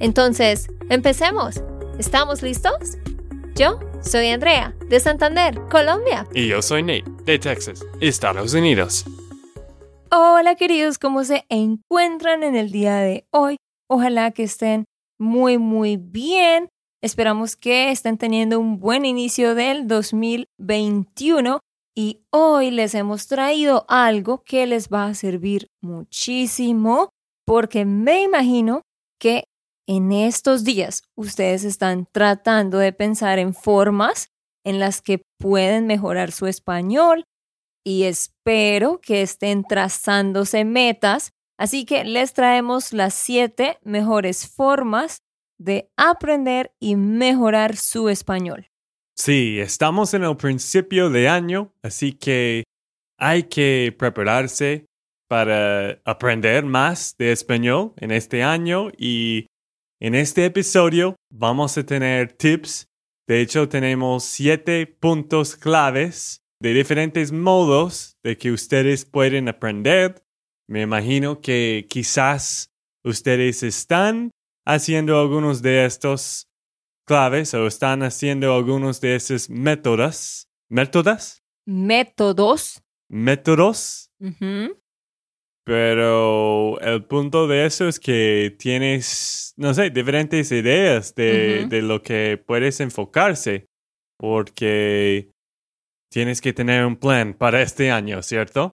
Entonces, empecemos. ¿Estamos listos? Yo soy Andrea, de Santander, Colombia. Y yo soy Nate, de Texas, Estados Unidos. Hola queridos, ¿cómo se encuentran en el día de hoy? Ojalá que estén muy, muy bien. Esperamos que estén teniendo un buen inicio del 2021 y hoy les hemos traído algo que les va a servir muchísimo porque me imagino que en estos días ustedes están tratando de pensar en formas en las que pueden mejorar su español y espero que estén trazándose metas. Así que les traemos las siete mejores formas de aprender y mejorar su español. Sí, estamos en el principio de año, así que hay que prepararse para aprender más de español en este año y en este episodio vamos a tener tips. De hecho, tenemos siete puntos claves de diferentes modos de que ustedes pueden aprender. Me imagino que quizás ustedes están haciendo algunos de estos claves o están haciendo algunos de esos métodos. ¿Métodos? Métodos. Métodos. Pero el punto de eso es que tienes, no sé, diferentes ideas de, de lo que puedes enfocarse, porque tienes que tener un plan para este año, ¿cierto?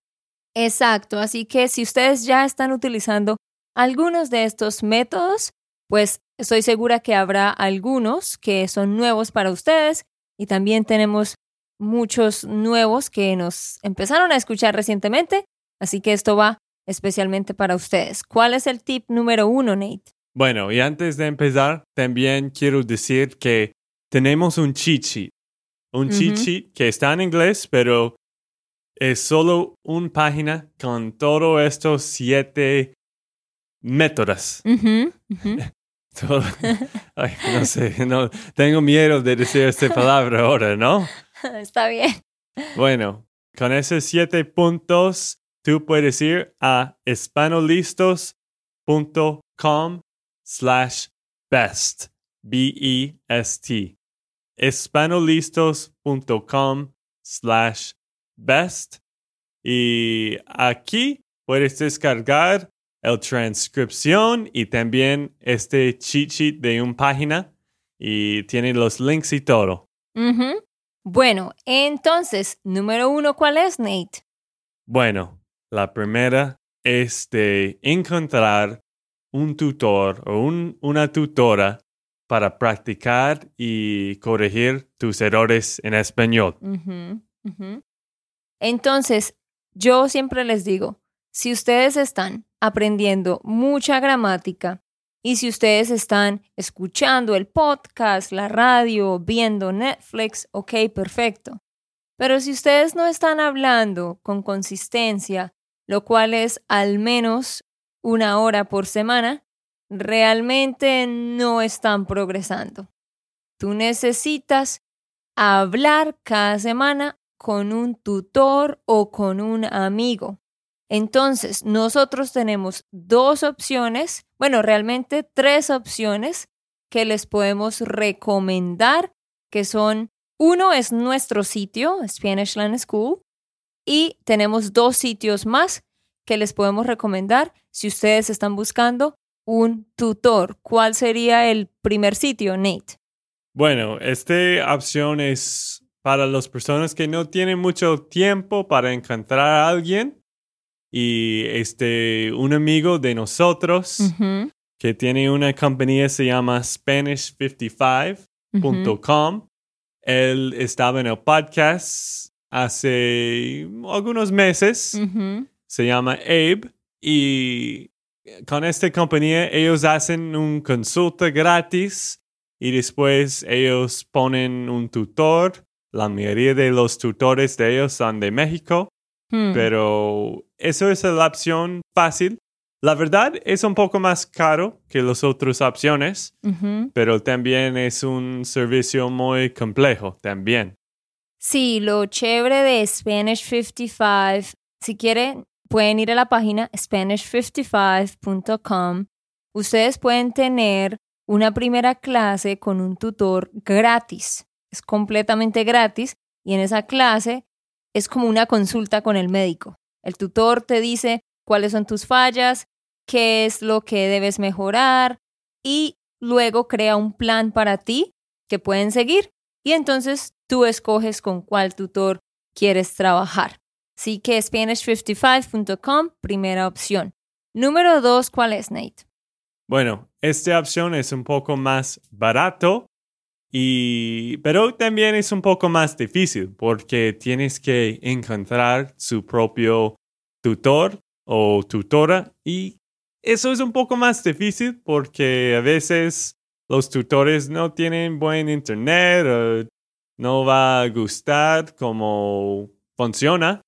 Exacto, así que si ustedes ya están utilizando algunos de estos métodos, pues estoy segura que habrá algunos que son nuevos para ustedes y también tenemos muchos nuevos que nos empezaron a escuchar recientemente, así que esto va especialmente para ustedes. ¿Cuál es el tip número uno, Nate? Bueno, y antes de empezar, también quiero decir que tenemos un cheat sheet. Un cheat sheet que está en inglés, pero es solo una página con todos estos siete métodos. no sé, no, tengo miedo de decir esta palabra ahora, ¿no? Está bien. Bueno, con esos siete puntos tú puedes ir a espanolistos.com slash best, B-E-S-T. espanolistos.com slash best. Y aquí puedes descargar el transcripción y también este cheat sheet de una página y tiene los links y todo. Bueno, entonces, número uno, ¿cuál es, Nate? Bueno, la primera es de encontrar un tutor o una tutora para practicar y corregir tus errores en español. Entonces, yo siempre les digo, si ustedes están aprendiendo mucha gramática y si ustedes están escuchando el podcast, la radio, viendo Netflix, ok, perfecto. Pero si ustedes no están hablando con consistencia lo cual es al menos una hora por semana, realmente no están progresando. Tú necesitas hablar cada semana con un tutor o con un amigo. Entonces, nosotros tenemos dos opciones, bueno, realmente tres opciones que les podemos recomendar, que son, uno es nuestro sitio, Spanish Land School, y tenemos dos sitios más que les podemos recomendar si ustedes están buscando un tutor. ¿Cuál sería el primer sitio, Nate? Bueno, esta opción es para las personas que no tienen mucho tiempo para encontrar a alguien. Y este, un amigo de nosotros que tiene una compañía se llama Spanish55.com. Él estaba en el podcast hace algunos meses. Se llama Abe y con esta compañía ellos hacen un consulta gratis y después ellos ponen un tutor. La mayoría de los tutores de ellos son de México, Hmm. pero eso es la opción fácil. La verdad es un poco más caro que las otras opciones, pero también es un servicio muy complejo también. Sí, lo chévere de Spanish 55, si quieren, pueden ir a la página spanish55.com. Ustedes pueden tener una primera clase con un tutor gratis. Es completamente gratis y en esa clase es como una consulta con el médico. El tutor te dice cuáles son tus fallas, qué es lo que debes mejorar y luego crea un plan para ti que pueden seguir y entonces tú escoges con cuál tutor quieres trabajar. Así que Spanish55.com, primera opción. Número dos, ¿cuál es, Nate? Bueno, esta opción es un poco más barato y pero también es un poco más difícil porque tienes que encontrar su propio tutor o tutora y eso es un poco más difícil porque a veces los tutores no tienen buen internet o no va a gustar cómo funciona.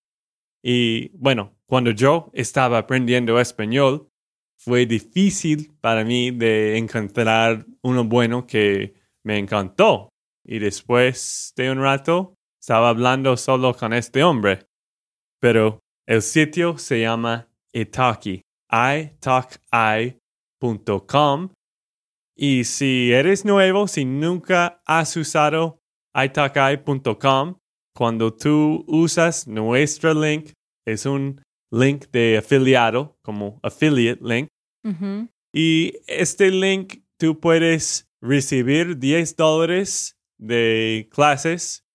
Y bueno, cuando yo estaba aprendiendo español, fue difícil para mí de encontrar uno bueno que me encantó. Y después de un rato estaba hablando solo con este hombre. Pero el sitio se llama Italki, italki.com. Y si eres nuevo, si nunca has usado italki.com, cuando tú usas nuestro link, es un link de afiliado, como affiliate link. Y este link tú puedes recibir 10 dólares de clases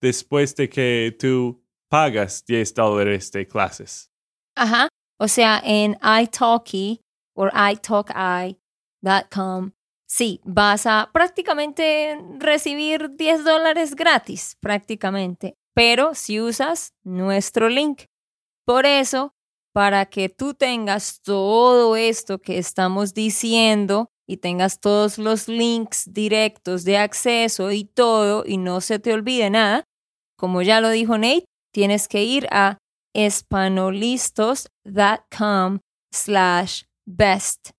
después de que tú pagas 10 dólares de clases. Ajá. O sea, en italki o sí, vas a prácticamente recibir 10 dólares gratis, prácticamente, pero si usas nuestro link. Por eso, para que tú tengas todo esto que estamos diciendo y tengas todos los links directos de acceso y todo y no se te olvide nada, como ya lo dijo Nate, tienes que ir a espanolistos.com slash best.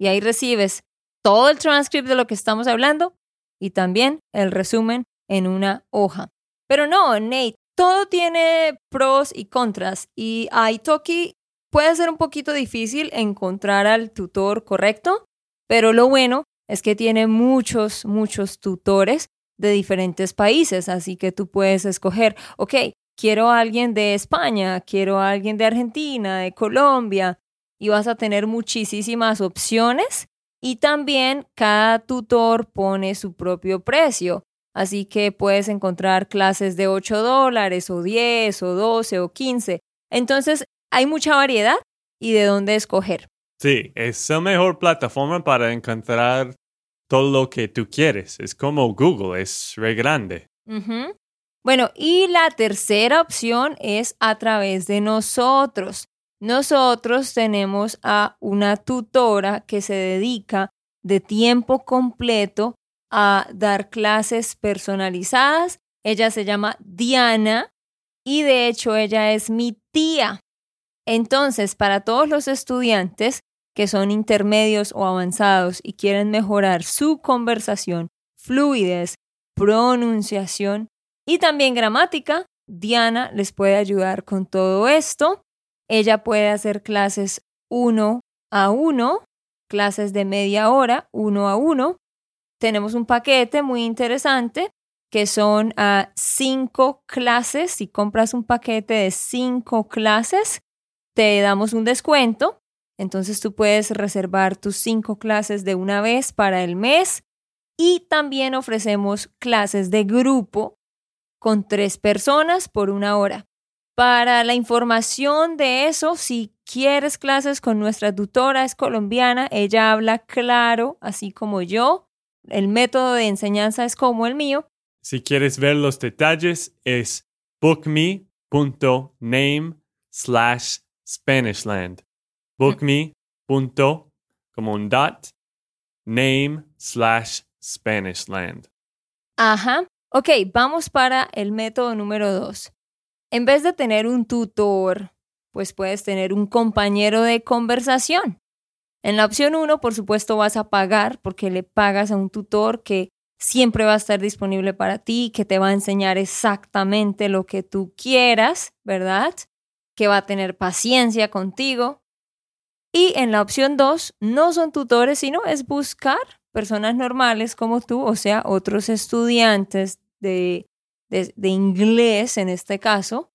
Y ahí recibes todo el transcript de lo que estamos hablando y también el resumen en una hoja. Pero no, Nate, todo tiene pros y contras y Italki puede ser un poquito difícil encontrar al tutor correcto, pero lo bueno es que tiene muchos, muchos tutores de diferentes países, así que tú puedes escoger, ok, quiero a alguien de España, quiero a alguien de Argentina, de Colombia, y vas a tener muchísimas opciones. Y también cada tutor pone su propio precio. Así que puedes encontrar clases de 8 dólares o 10 o 12 o 15. Entonces hay mucha variedad y de dónde escoger. Sí, es la mejor plataforma para encontrar todo lo que tú quieres. Es como Google, es re grande. Bueno, y la tercera opción es a través de nosotros. Nosotros tenemos a una tutora que se dedica de tiempo completo a dar clases personalizadas. Ella se llama Diana y de hecho ella es mi tía. Entonces, para todos los estudiantes que son intermedios o avanzados y quieren mejorar su conversación, fluidez, pronunciación y también gramática, Diana les puede ayudar con todo esto. Ella puede hacer clases uno a uno, clases de media hora, uno a uno. Tenemos un paquete muy interesante que son a cinco clases. Si compras un paquete de cinco clases, te damos un descuento. Entonces tú puedes reservar tus cinco clases de una vez para el mes y también ofrecemos clases de grupo con tres personas por una hora. Para la información de eso, si quieres clases con nuestra tutora, es colombiana, ella habla claro, así como yo. El método de enseñanza es como el mío. Si quieres ver los detalles, es bookme.name slash Spanishland. Bookme punto como un dot name slash Spanishland. Ajá. Ok, vamos para el método número dos. En vez de tener un tutor, pues puedes tener un compañero de conversación. En la opción 1, por supuesto, vas a pagar porque le pagas a un tutor que siempre va a estar disponible para ti, que te va a enseñar exactamente lo que tú quieras, ¿verdad? Que va a tener paciencia contigo. Y en la opción 2, no son tutores, sino es buscar personas normales como tú, o sea, otros estudiantes de, de, inglés en este caso,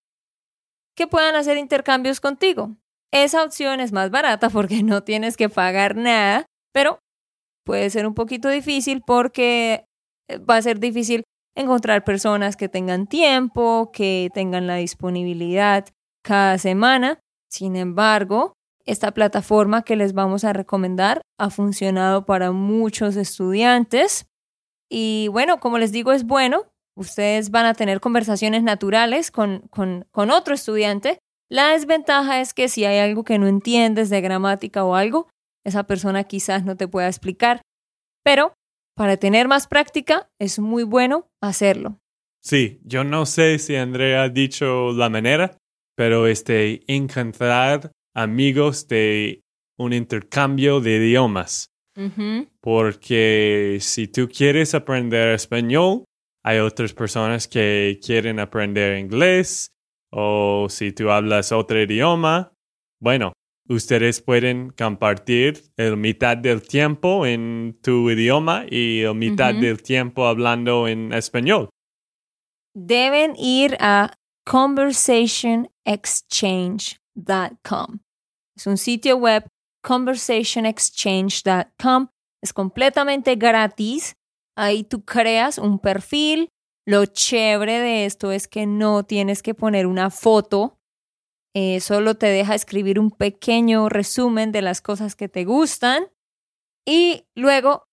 que puedan hacer intercambios contigo. Esa opción es más barata porque no tienes que pagar nada, pero puede ser un poquito difícil porque eh, va a ser difícil encontrar personas que tengan tiempo, que tengan la disponibilidad cada semana. Sin embargo, esta plataforma que les vamos a recomendar ha funcionado para muchos estudiantes y bueno, como les digo, es bueno. Ustedes van a tener conversaciones naturales con, con, con otro estudiante. La desventaja es que si hay algo que no entiendes de gramática o algo, esa persona quizás no te pueda explicar. Pero para tener más práctica es muy bueno hacerlo. Sí, yo no sé si Andrea ha dicho la manera, pero este encontrar amigos de un intercambio de idiomas. Porque si tú quieres aprender español, hay otras personas que quieren aprender inglés o si tú hablas otro idioma, bueno, ustedes pueden compartir el mitad del tiempo en tu idioma y el mitad del tiempo hablando en español. Deben ir a conversationexchange.com. Es un sitio web, conversationexchange.com. Es completamente gratis. Ahí tú creas un perfil. Lo chévere de esto es que no tienes que poner una foto. Eh, solo te deja escribir un pequeño resumen de las cosas que te gustan. Y luego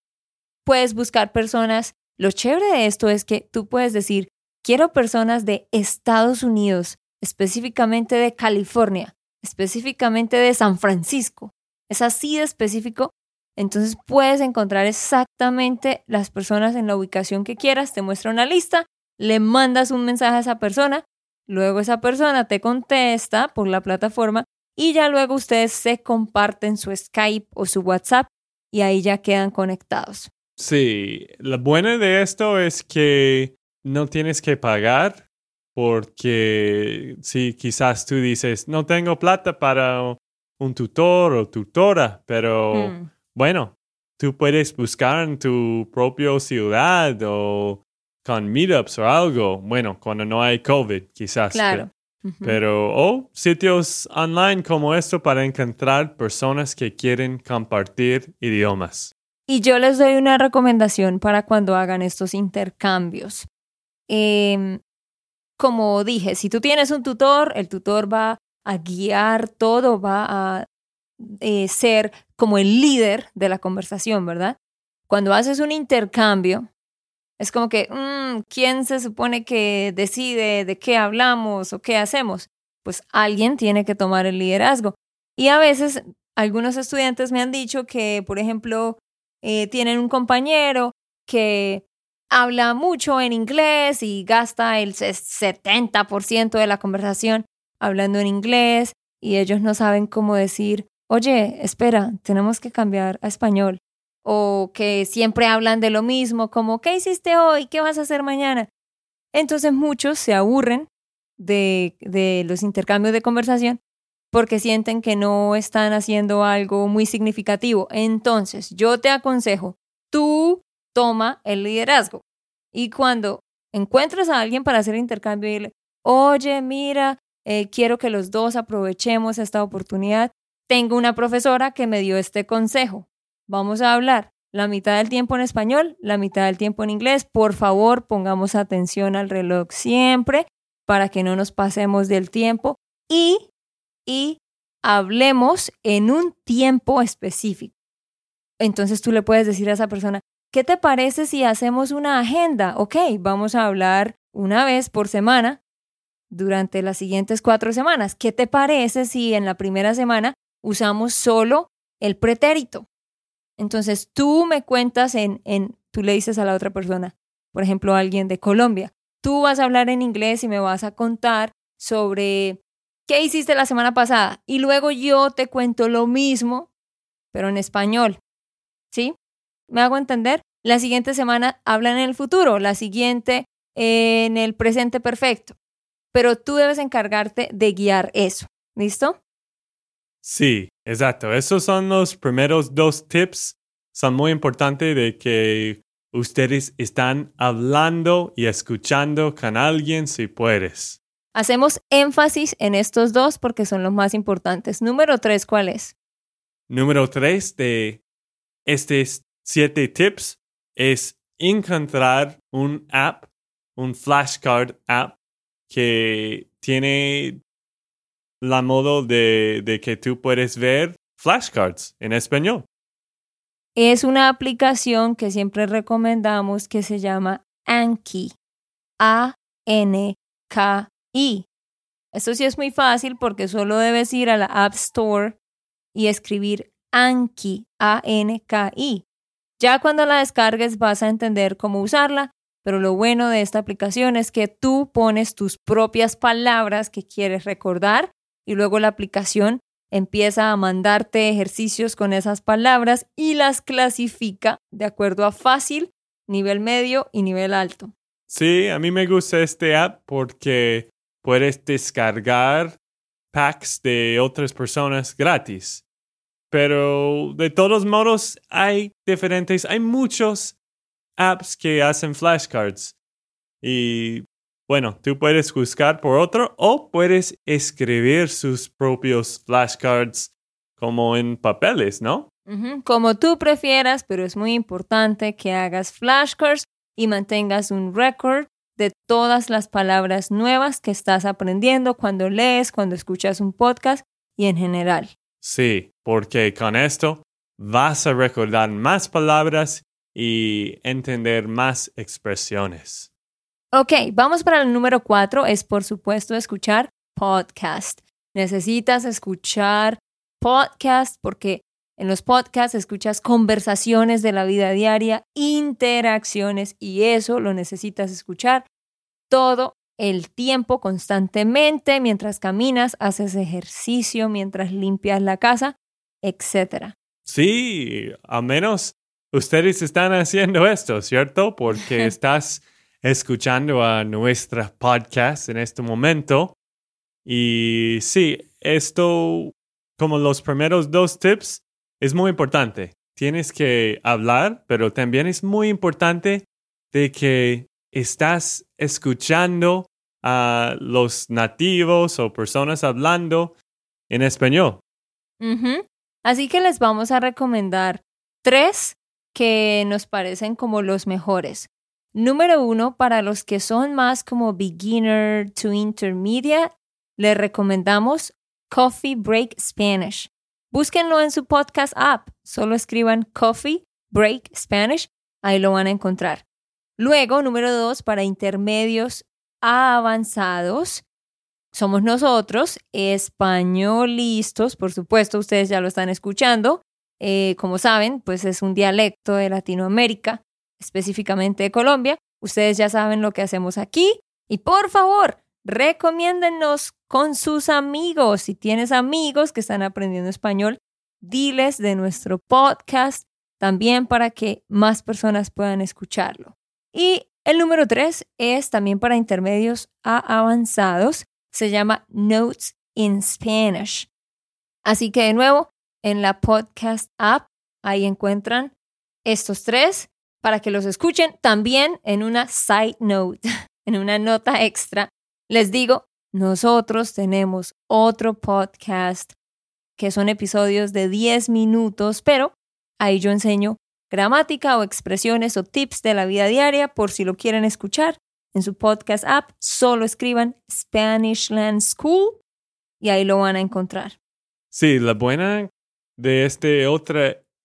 puedes buscar personas. Lo chévere de esto es que tú puedes decir, quiero personas de Estados Unidos, específicamente de California específicamente de San Francisco. Es así de específico. Entonces puedes encontrar exactamente las personas en la ubicación que quieras, te muestra una lista, le mandas un mensaje a esa persona, luego esa persona te contesta por la plataforma y ya luego ustedes se comparten su Skype o su WhatsApp y ahí ya quedan conectados. Sí, lo bueno de esto es que no tienes que pagar porque si quizás tú dices, no tengo plata para un tutor o tutora, pero mm. Bueno, tú puedes buscar en tu propia ciudad o con meetups o algo, bueno, cuando no hay COVID, quizás. Claro. Pero, o sitios online como esto para encontrar personas que quieren compartir idiomas. Y yo les doy una recomendación para cuando hagan estos intercambios. Eh, como dije, si tú tienes un tutor, el tutor va a guiar todo, va a eh, ser como el líder de la conversación, ¿verdad? Cuando haces un intercambio, es como que, mm, ¿quién se supone que decide de qué hablamos o qué hacemos? Pues alguien tiene que tomar el liderazgo. Y a veces algunos estudiantes me han dicho que, por ejemplo, eh, tienen un compañero que habla mucho en inglés y gasta el 70% de la conversación hablando en inglés y ellos no saben cómo decir, oye, espera, tenemos que cambiar a español. O que siempre hablan de lo mismo, como, ¿qué hiciste hoy? ¿Qué vas a hacer mañana? Entonces muchos se aburren de, de los intercambios de conversación porque sienten que no están haciendo algo muy significativo. Entonces, yo te aconsejo, tú toma el liderazgo. Y cuando encuentres a alguien para hacer intercambio dile, oye, mira, eh, quiero que los dos aprovechemos esta oportunidad. Tengo una profesora que me dio este consejo. Vamos a hablar la mitad del tiempo en español, la mitad del tiempo en inglés. Por favor, pongamos atención al reloj siempre para que no nos pasemos del tiempo y, y hablemos en un tiempo específico. Entonces tú le puedes decir a esa persona, ¿qué te parece si hacemos una agenda? Ok, vamos a hablar una vez por semana durante las siguientes cuatro semanas. ¿Qué te parece si en la primera semana usamos solo el pretérito. Entonces tú me cuentas en, en, tú le dices a la otra persona, por ejemplo, a alguien de Colombia, tú vas a hablar en inglés y me vas a contar sobre qué hiciste la semana pasada y luego yo te cuento lo mismo, pero en español. ¿Sí? ¿Me hago entender? La siguiente semana hablan en el futuro, la siguiente en el presente perfecto. Pero tú debes encargarte de guiar eso. ¿Listo? Sí, exacto. Esos son los primeros dos tips. Son muy importantes de que ustedes están hablando y escuchando con alguien si puedes. Hacemos énfasis en estos dos porque son los más importantes. Número tres, ¿cuál es? Número tres de estos siete tips es encontrar un app, un flashcard app que tiene la modo de, de que tú puedes ver flashcards en español. Es una aplicación que siempre recomendamos que se llama Anki. A-N-K-I. Esto sí es muy fácil porque solo debes ir a la App Store y escribir Anki, A-N-K-I. Ya cuando la descargues vas a entender cómo usarla, pero lo bueno de esta aplicación es que tú pones tus propias palabras que quieres recordar y luego la aplicación empieza a mandarte ejercicios con esas palabras y las clasifica de acuerdo a fácil, nivel medio y nivel alto. Sí, a mí me gusta este app porque puedes descargar packs de otras personas gratis. Pero de todos modos, hay diferentes, hay muchos apps que hacen flashcards. Y bueno, tú puedes buscar por otro o puedes escribir sus propios flashcards como en papeles, ¿no? Como tú prefieras, pero es muy importante que hagas flashcards y mantengas un record de todas las palabras nuevas que estás aprendiendo cuando lees, cuando escuchas un podcast y en general. Sí, porque con esto vas a recordar más palabras y entender más expresiones. Ok, vamos para el número cuatro. Es por supuesto escuchar podcast. Necesitas escuchar podcast porque en los podcasts escuchas conversaciones de la vida diaria, interacciones y eso lo necesitas escuchar todo el tiempo constantemente, mientras caminas, haces ejercicio, mientras limpias la casa, etc. Sí, al menos ustedes están haciendo esto, ¿cierto? Porque estás escuchando a nuestra podcast en este momento. Y sí, esto, como los primeros dos tips, es muy importante. Tienes que hablar, pero también es muy importante de que estás escuchando a los nativos o personas hablando en español. Así que les vamos a recomendar tres que nos parecen como los mejores. Número uno, para los que son más como beginner to intermediate, les recomendamos Coffee Break Spanish. Búsquenlo en su podcast app. Solo escriban Coffee Break Spanish. Ahí lo van a encontrar. Luego, número dos, para intermedios avanzados, somos nosotros, españolistas, por supuesto, ustedes ya lo están escuchando. Eh, como saben, pues es un dialecto de Latinoamérica, específicamente de Colombia. Ustedes ya saben lo que hacemos aquí. Y por favor, recomiéndennos con sus amigos. Si tienes amigos que están aprendiendo español, diles de nuestro podcast también para que más personas puedan escucharlo. Y el número tres es también para intermedios a avanzados. Se llama Notes in Spanish. Así que de nuevo, en la podcast app, ahí encuentran estos tres para que los escuchen. También en una side note, en una nota extra, les digo, nosotros tenemos otro podcast que son episodios de 10 minutos, pero ahí yo enseño gramática o expresiones o tips de la vida diaria por si lo quieren escuchar. En su podcast app solo escriban Spanishland School y ahí lo van a encontrar. Sí, la buena de este otro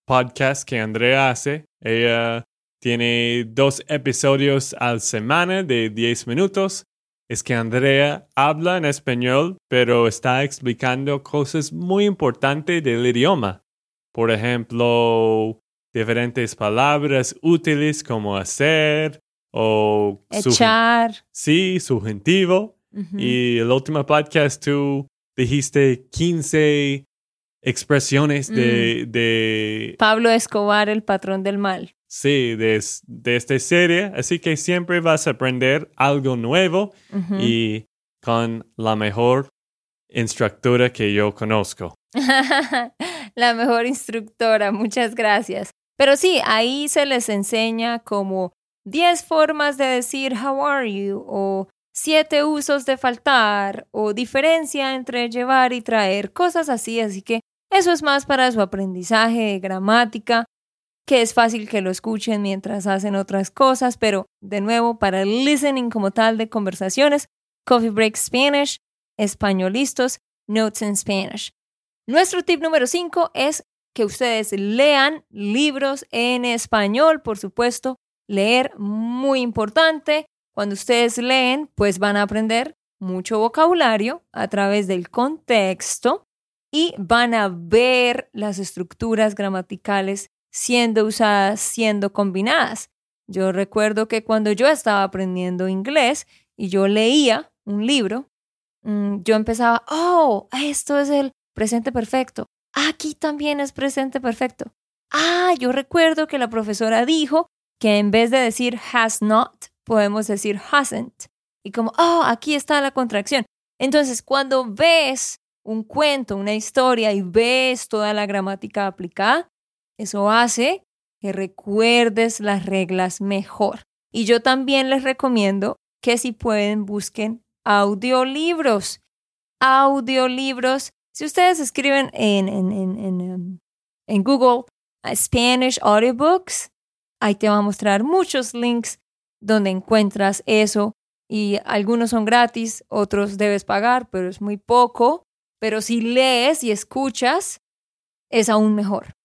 podcast que Andrea hace, ella tiene dos episodios al semana de 10 minutos. Es que Andrea habla en español, pero está explicando cosas muy importantes del idioma. Por ejemplo, diferentes palabras útiles como hacer o... Echar. Sí, subjuntivo. Y el último podcast tú dijiste 15 expresiones de, Mm. de Pablo Escobar, el patrón del mal. sí, de, de esta serie. Así que siempre vas a aprender algo nuevo y con la mejor instructora que yo conozco. La mejor instructora, muchas gracias. Pero sí, ahí se les enseña como 10 formas de decir how are you o siete usos de faltar o diferencia entre llevar y traer, cosas así, así que eso es más para su aprendizaje de gramática, que es fácil que lo escuchen mientras hacen otras cosas, pero de nuevo para el listening como tal de conversaciones, Coffee Break Spanish, Españolistos, Notes in Spanish. Nuestro tip número 5 es que ustedes lean libros en español, por supuesto, leer muy importante. Cuando ustedes leen, pues van a aprender mucho vocabulario a través del contexto y van a ver las estructuras gramaticales siendo usadas, siendo combinadas. Yo recuerdo que cuando yo estaba aprendiendo inglés y yo leía un libro, mm, yo empezaba, oh, esto es el presente perfecto. Aquí también es presente perfecto. Ah, yo recuerdo que la profesora dijo que en vez de decir has not, podemos decir hasn't. Y como, oh, aquí está la contracción. Entonces, cuando ves un cuento, una historia y ves toda la gramática aplicada, eso hace que recuerdes las reglas mejor. Y yo también les recomiendo que si pueden busquen audiolibros. Audiolibros. Si ustedes escriben en, en, en, en, en Google uh, Spanish Audiobooks, ahí te va a mostrar muchos links donde encuentras eso. Y algunos son gratis, otros debes pagar, pero es muy poco. Pero si lees y escuchas, es aún mejor.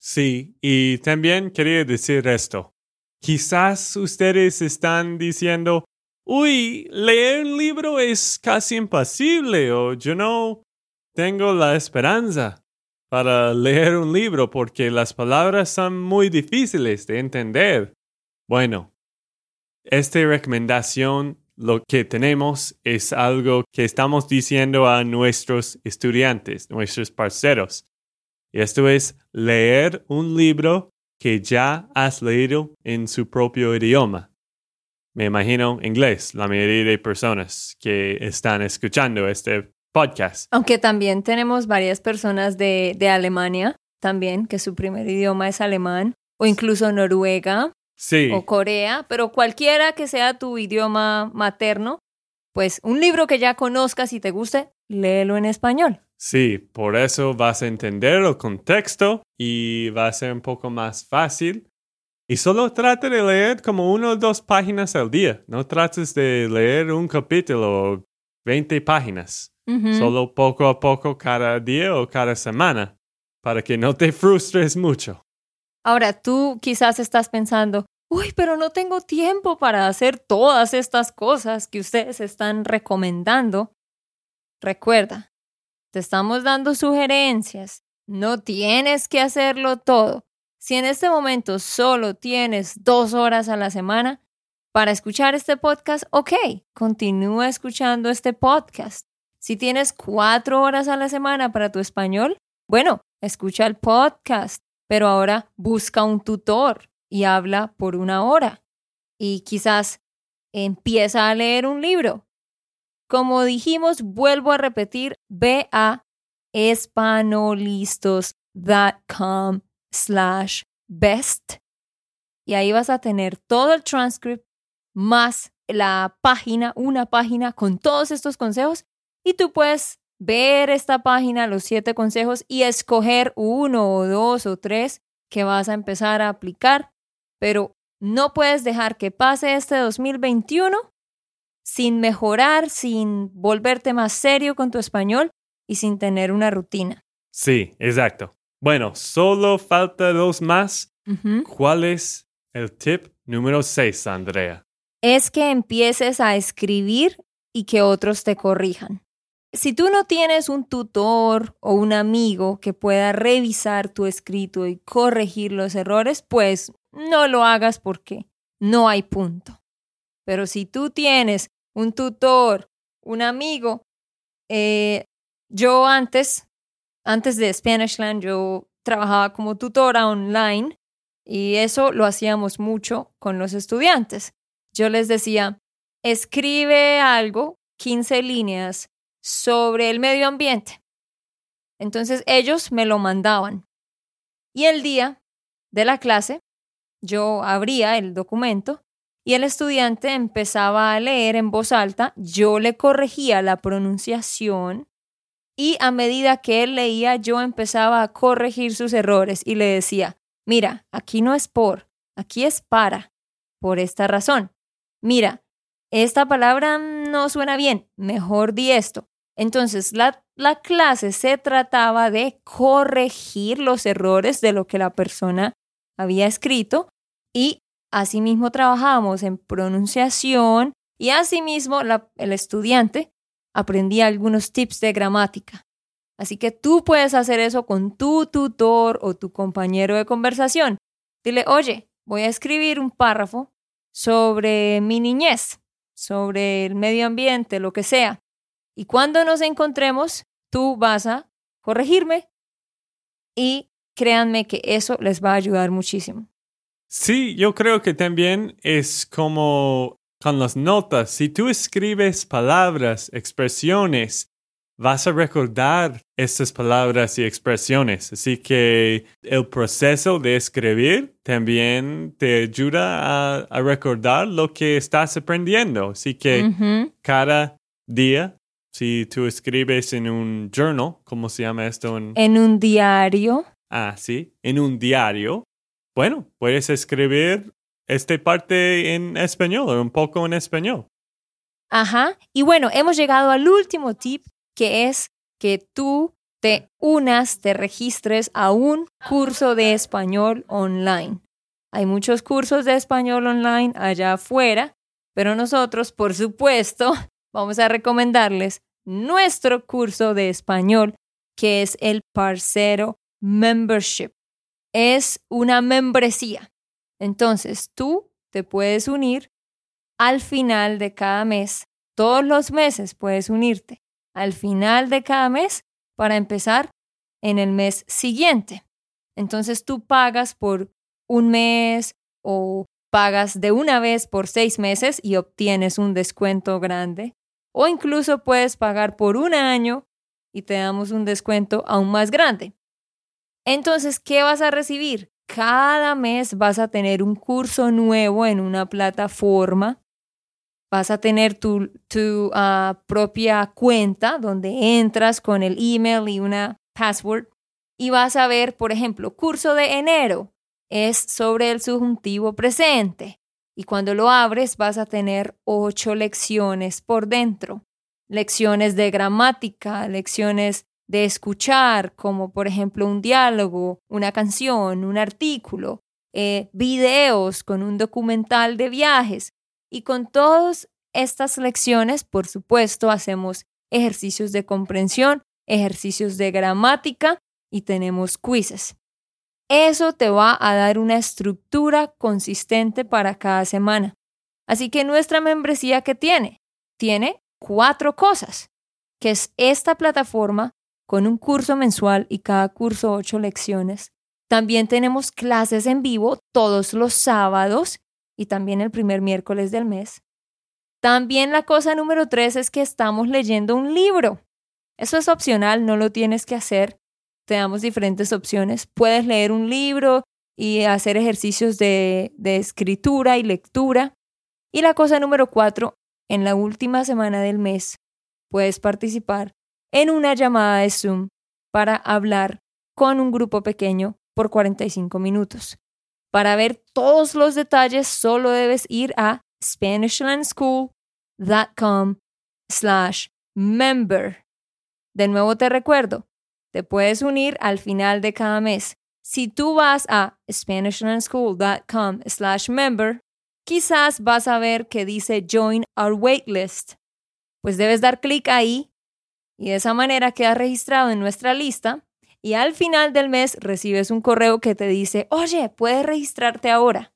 Sí, y también quería decir esto. Quizás ustedes están diciendo, uy, leer un libro es casi imposible o yo no tengo la esperanza para leer un libro porque las palabras son muy difíciles de entender. Bueno, esta recomendación lo que tenemos es algo que estamos diciendo a nuestros estudiantes, nuestros parceros. Esto es leer un libro que ya has leído en su propio idioma. Me imagino inglés, la mayoría de personas que están escuchando este podcast. Aunque también tenemos varias personas de, de Alemania, también, que su primer idioma es alemán, o incluso Noruega Sí, o Corea, pero cualquiera que sea tu idioma materno, pues un libro que ya conozcas y te guste, léelo en español. sí, por eso vas a entender el contexto y va a ser un poco más fácil. Y solo trata de leer como una o dos páginas al día. No trates de leer un capítulo o 20 páginas. Solo poco a poco cada día o cada semana para que no te frustres mucho. Ahora tú quizás estás pensando, uy, pero no tengo tiempo para hacer todas estas cosas que ustedes están recomendando. Recuerda, te estamos dando sugerencias. No tienes que hacerlo todo. Si en este momento solo tienes dos horas a la semana para escuchar este podcast, ok, continúa escuchando este podcast. Si tienes cuatro horas a la semana para tu español, bueno, escucha el podcast, pero ahora busca un tutor y habla por una hora. Y quizás empieza a leer un libro. Como dijimos, vuelvo a repetir, ve a espanolistos.com slash best y ahí vas a tener todo el transcript más la página, una página con todos estos consejos y tú puedes ver esta página, los siete consejos y escoger uno o dos o tres que vas a empezar a aplicar, pero no puedes dejar que pase este 2021 sin mejorar, sin volverte más serio con tu español y sin tener una rutina. Sí, exacto. Bueno, solo falta dos más. ¿Cuál es el tip número 6, Andrea? Es que empieces a escribir y que otros te corrijan. Si tú no tienes un tutor o un amigo que pueda revisar tu escrito y corregir los errores, pues no lo hagas porque no hay punto. Pero si tú tienes un tutor, un amigo, eh, yo antes, antes de Spanishland, yo trabajaba como tutora online y eso lo hacíamos mucho con los estudiantes. Yo les decía, escribe algo, 15 líneas, sobre el medio ambiente. Entonces ellos me lo mandaban. Y el día de la clase, yo abría el documento y el estudiante empezaba a leer en voz alta, yo le corregía la pronunciación y a medida que él leía yo empezaba a corregir sus errores y le decía, mira, aquí no es por, aquí es para, por esta razón. Mira, esta palabra no suena bien, mejor di esto. Entonces, la, la, clase se trataba de corregir los errores de lo que la persona había escrito y asimismo trabajábamos en pronunciación y asimismo el estudiante aprendía algunos tips de gramática. Así que tú puedes hacer eso con tu tutor o tu compañero de conversación. Dile, oye, voy a escribir un párrafo sobre mi niñez sobre el medio ambiente, lo que sea. Y cuando nos encontremos, tú vas a corregirme y créanme que eso les va a ayudar muchísimo. Sí, yo creo que también es como con las notas. Si tú escribes palabras, expresiones vas a recordar estas palabras y expresiones. Así que el proceso de escribir también te ayuda a, recordar lo que estás aprendiendo. Así que cada día, si tú escribes en un journal, ¿cómo se llama esto? En, un diario. Ah, sí, en un diario. Bueno, puedes escribir esta parte en español o un poco en español. Ajá. Y bueno, hemos llegado al último tip que es que tú te unas, te registres a un curso de español online. Hay muchos cursos de español online allá afuera, pero nosotros, por supuesto, vamos a recomendarles nuestro curso de español, que es el Parcero Membership. Es una membresía. Entonces, tú te puedes unir al final de cada mes. Todos los meses puedes unirte al final de cada mes para empezar en el mes siguiente. Entonces tú pagas por un mes o pagas de una vez por seis meses y obtienes un descuento grande. O incluso puedes pagar por un año y te damos un descuento aún más grande. Entonces, ¿qué vas a recibir? Cada mes vas a tener un curso nuevo en una plataforma vas a tener tu, tu ah, propia cuenta donde entras con el email y una password y vas a ver, por ejemplo, curso de enero es sobre el subjuntivo presente y cuando lo abres vas a tener ocho lecciones por dentro. Lecciones de gramática, lecciones de escuchar, como por ejemplo un diálogo, una canción, un artículo, eh, videos con un documental de viajes. Y con todas estas lecciones, por supuesto, hacemos ejercicios de comprensión, ejercicios de gramática y tenemos quizzes. Eso te va a dar una estructura consistente para cada semana. Así que nuestra membresía que tiene, tiene cuatro cosas, que es esta plataforma con un curso mensual y cada curso ocho lecciones. También tenemos clases en vivo todos los sábados y también el primer miércoles del mes. También la cosa número tres es que estamos leyendo un libro. Eso es opcional, no lo tienes que hacer. Te damos diferentes opciones. Puedes leer un libro y hacer ejercicios de, escritura y lectura. Y la cosa número cuatro, en la última semana del mes, puedes participar en una llamada de Zoom para hablar con un grupo pequeño por 45 minutos. Para ver todos los detalles, solo debes ir a SpanishLandSchool.com slash member. De nuevo te recuerdo, te puedes unir al final de cada mes. Si tú vas a SpanishLandSchool.com slash member, quizás vas a ver que dice Join Our Waitlist. Pues debes dar clic ahí y de esa manera queda registrado en nuestra lista y al final del mes recibes un correo que te dice, oye, puedes registrarte ahora.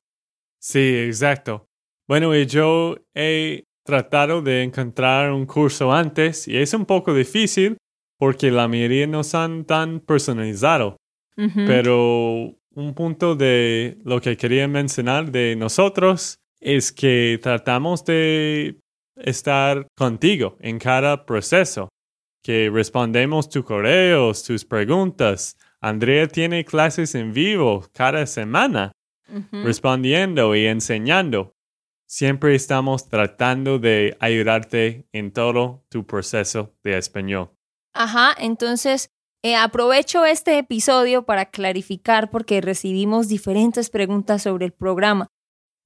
Sí, exacto. Bueno, yo he tratado de encontrar un curso antes y es un poco difícil porque la mayoría no son tan personalizados. Pero un punto de lo que quería mencionar de nosotros es que tratamos de estar contigo en cada proceso, que respondemos tus correos, tus preguntas. Andrea tiene clases en vivo cada semana, respondiendo y enseñando. Siempre estamos tratando de ayudarte en todo tu proceso de español. Ajá, entonces eh, aprovecho este episodio para clarificar porque recibimos diferentes preguntas sobre el programa.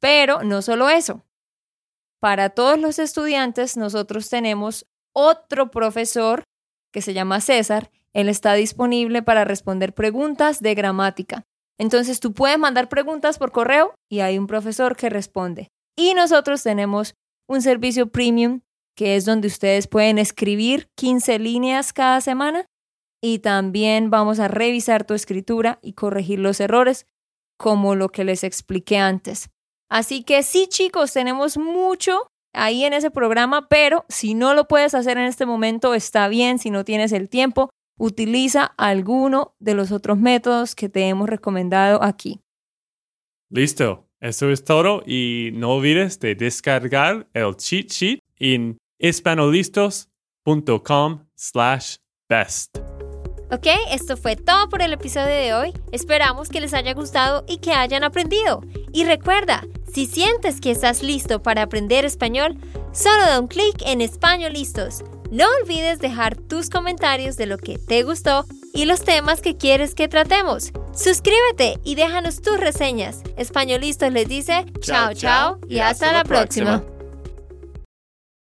Pero no solo eso. Para todos los estudiantes, nosotros tenemos otro profesor que se llama César. Él está disponible para responder preguntas de gramática. Entonces tú puedes mandar preguntas por correo y hay un profesor que responde. Y nosotros tenemos un servicio premium que es donde ustedes pueden escribir 15 líneas cada semana y también vamos a revisar tu escritura y corregir los errores como lo que les expliqué antes. Así que sí chicos, tenemos mucho ahí en ese programa, pero si no lo puedes hacer en este momento, está bien, si no tienes el tiempo, utiliza alguno de los otros métodos que te hemos recomendado aquí. Listo, eso es todo y no olvides de descargar el cheat sheet en espanolistos.com slash best. Ok, esto fue todo por el episodio de hoy. Esperamos que les haya gustado y que hayan aprendido. Y recuerda, si sientes que estás listo para aprender español, solo da un clic en Español Listos. No olvides dejar tus comentarios de lo que te gustó y los temas que quieres que tratemos. Suscríbete y déjanos tus reseñas. Españolistos les dice chao chao y hasta, la próxima.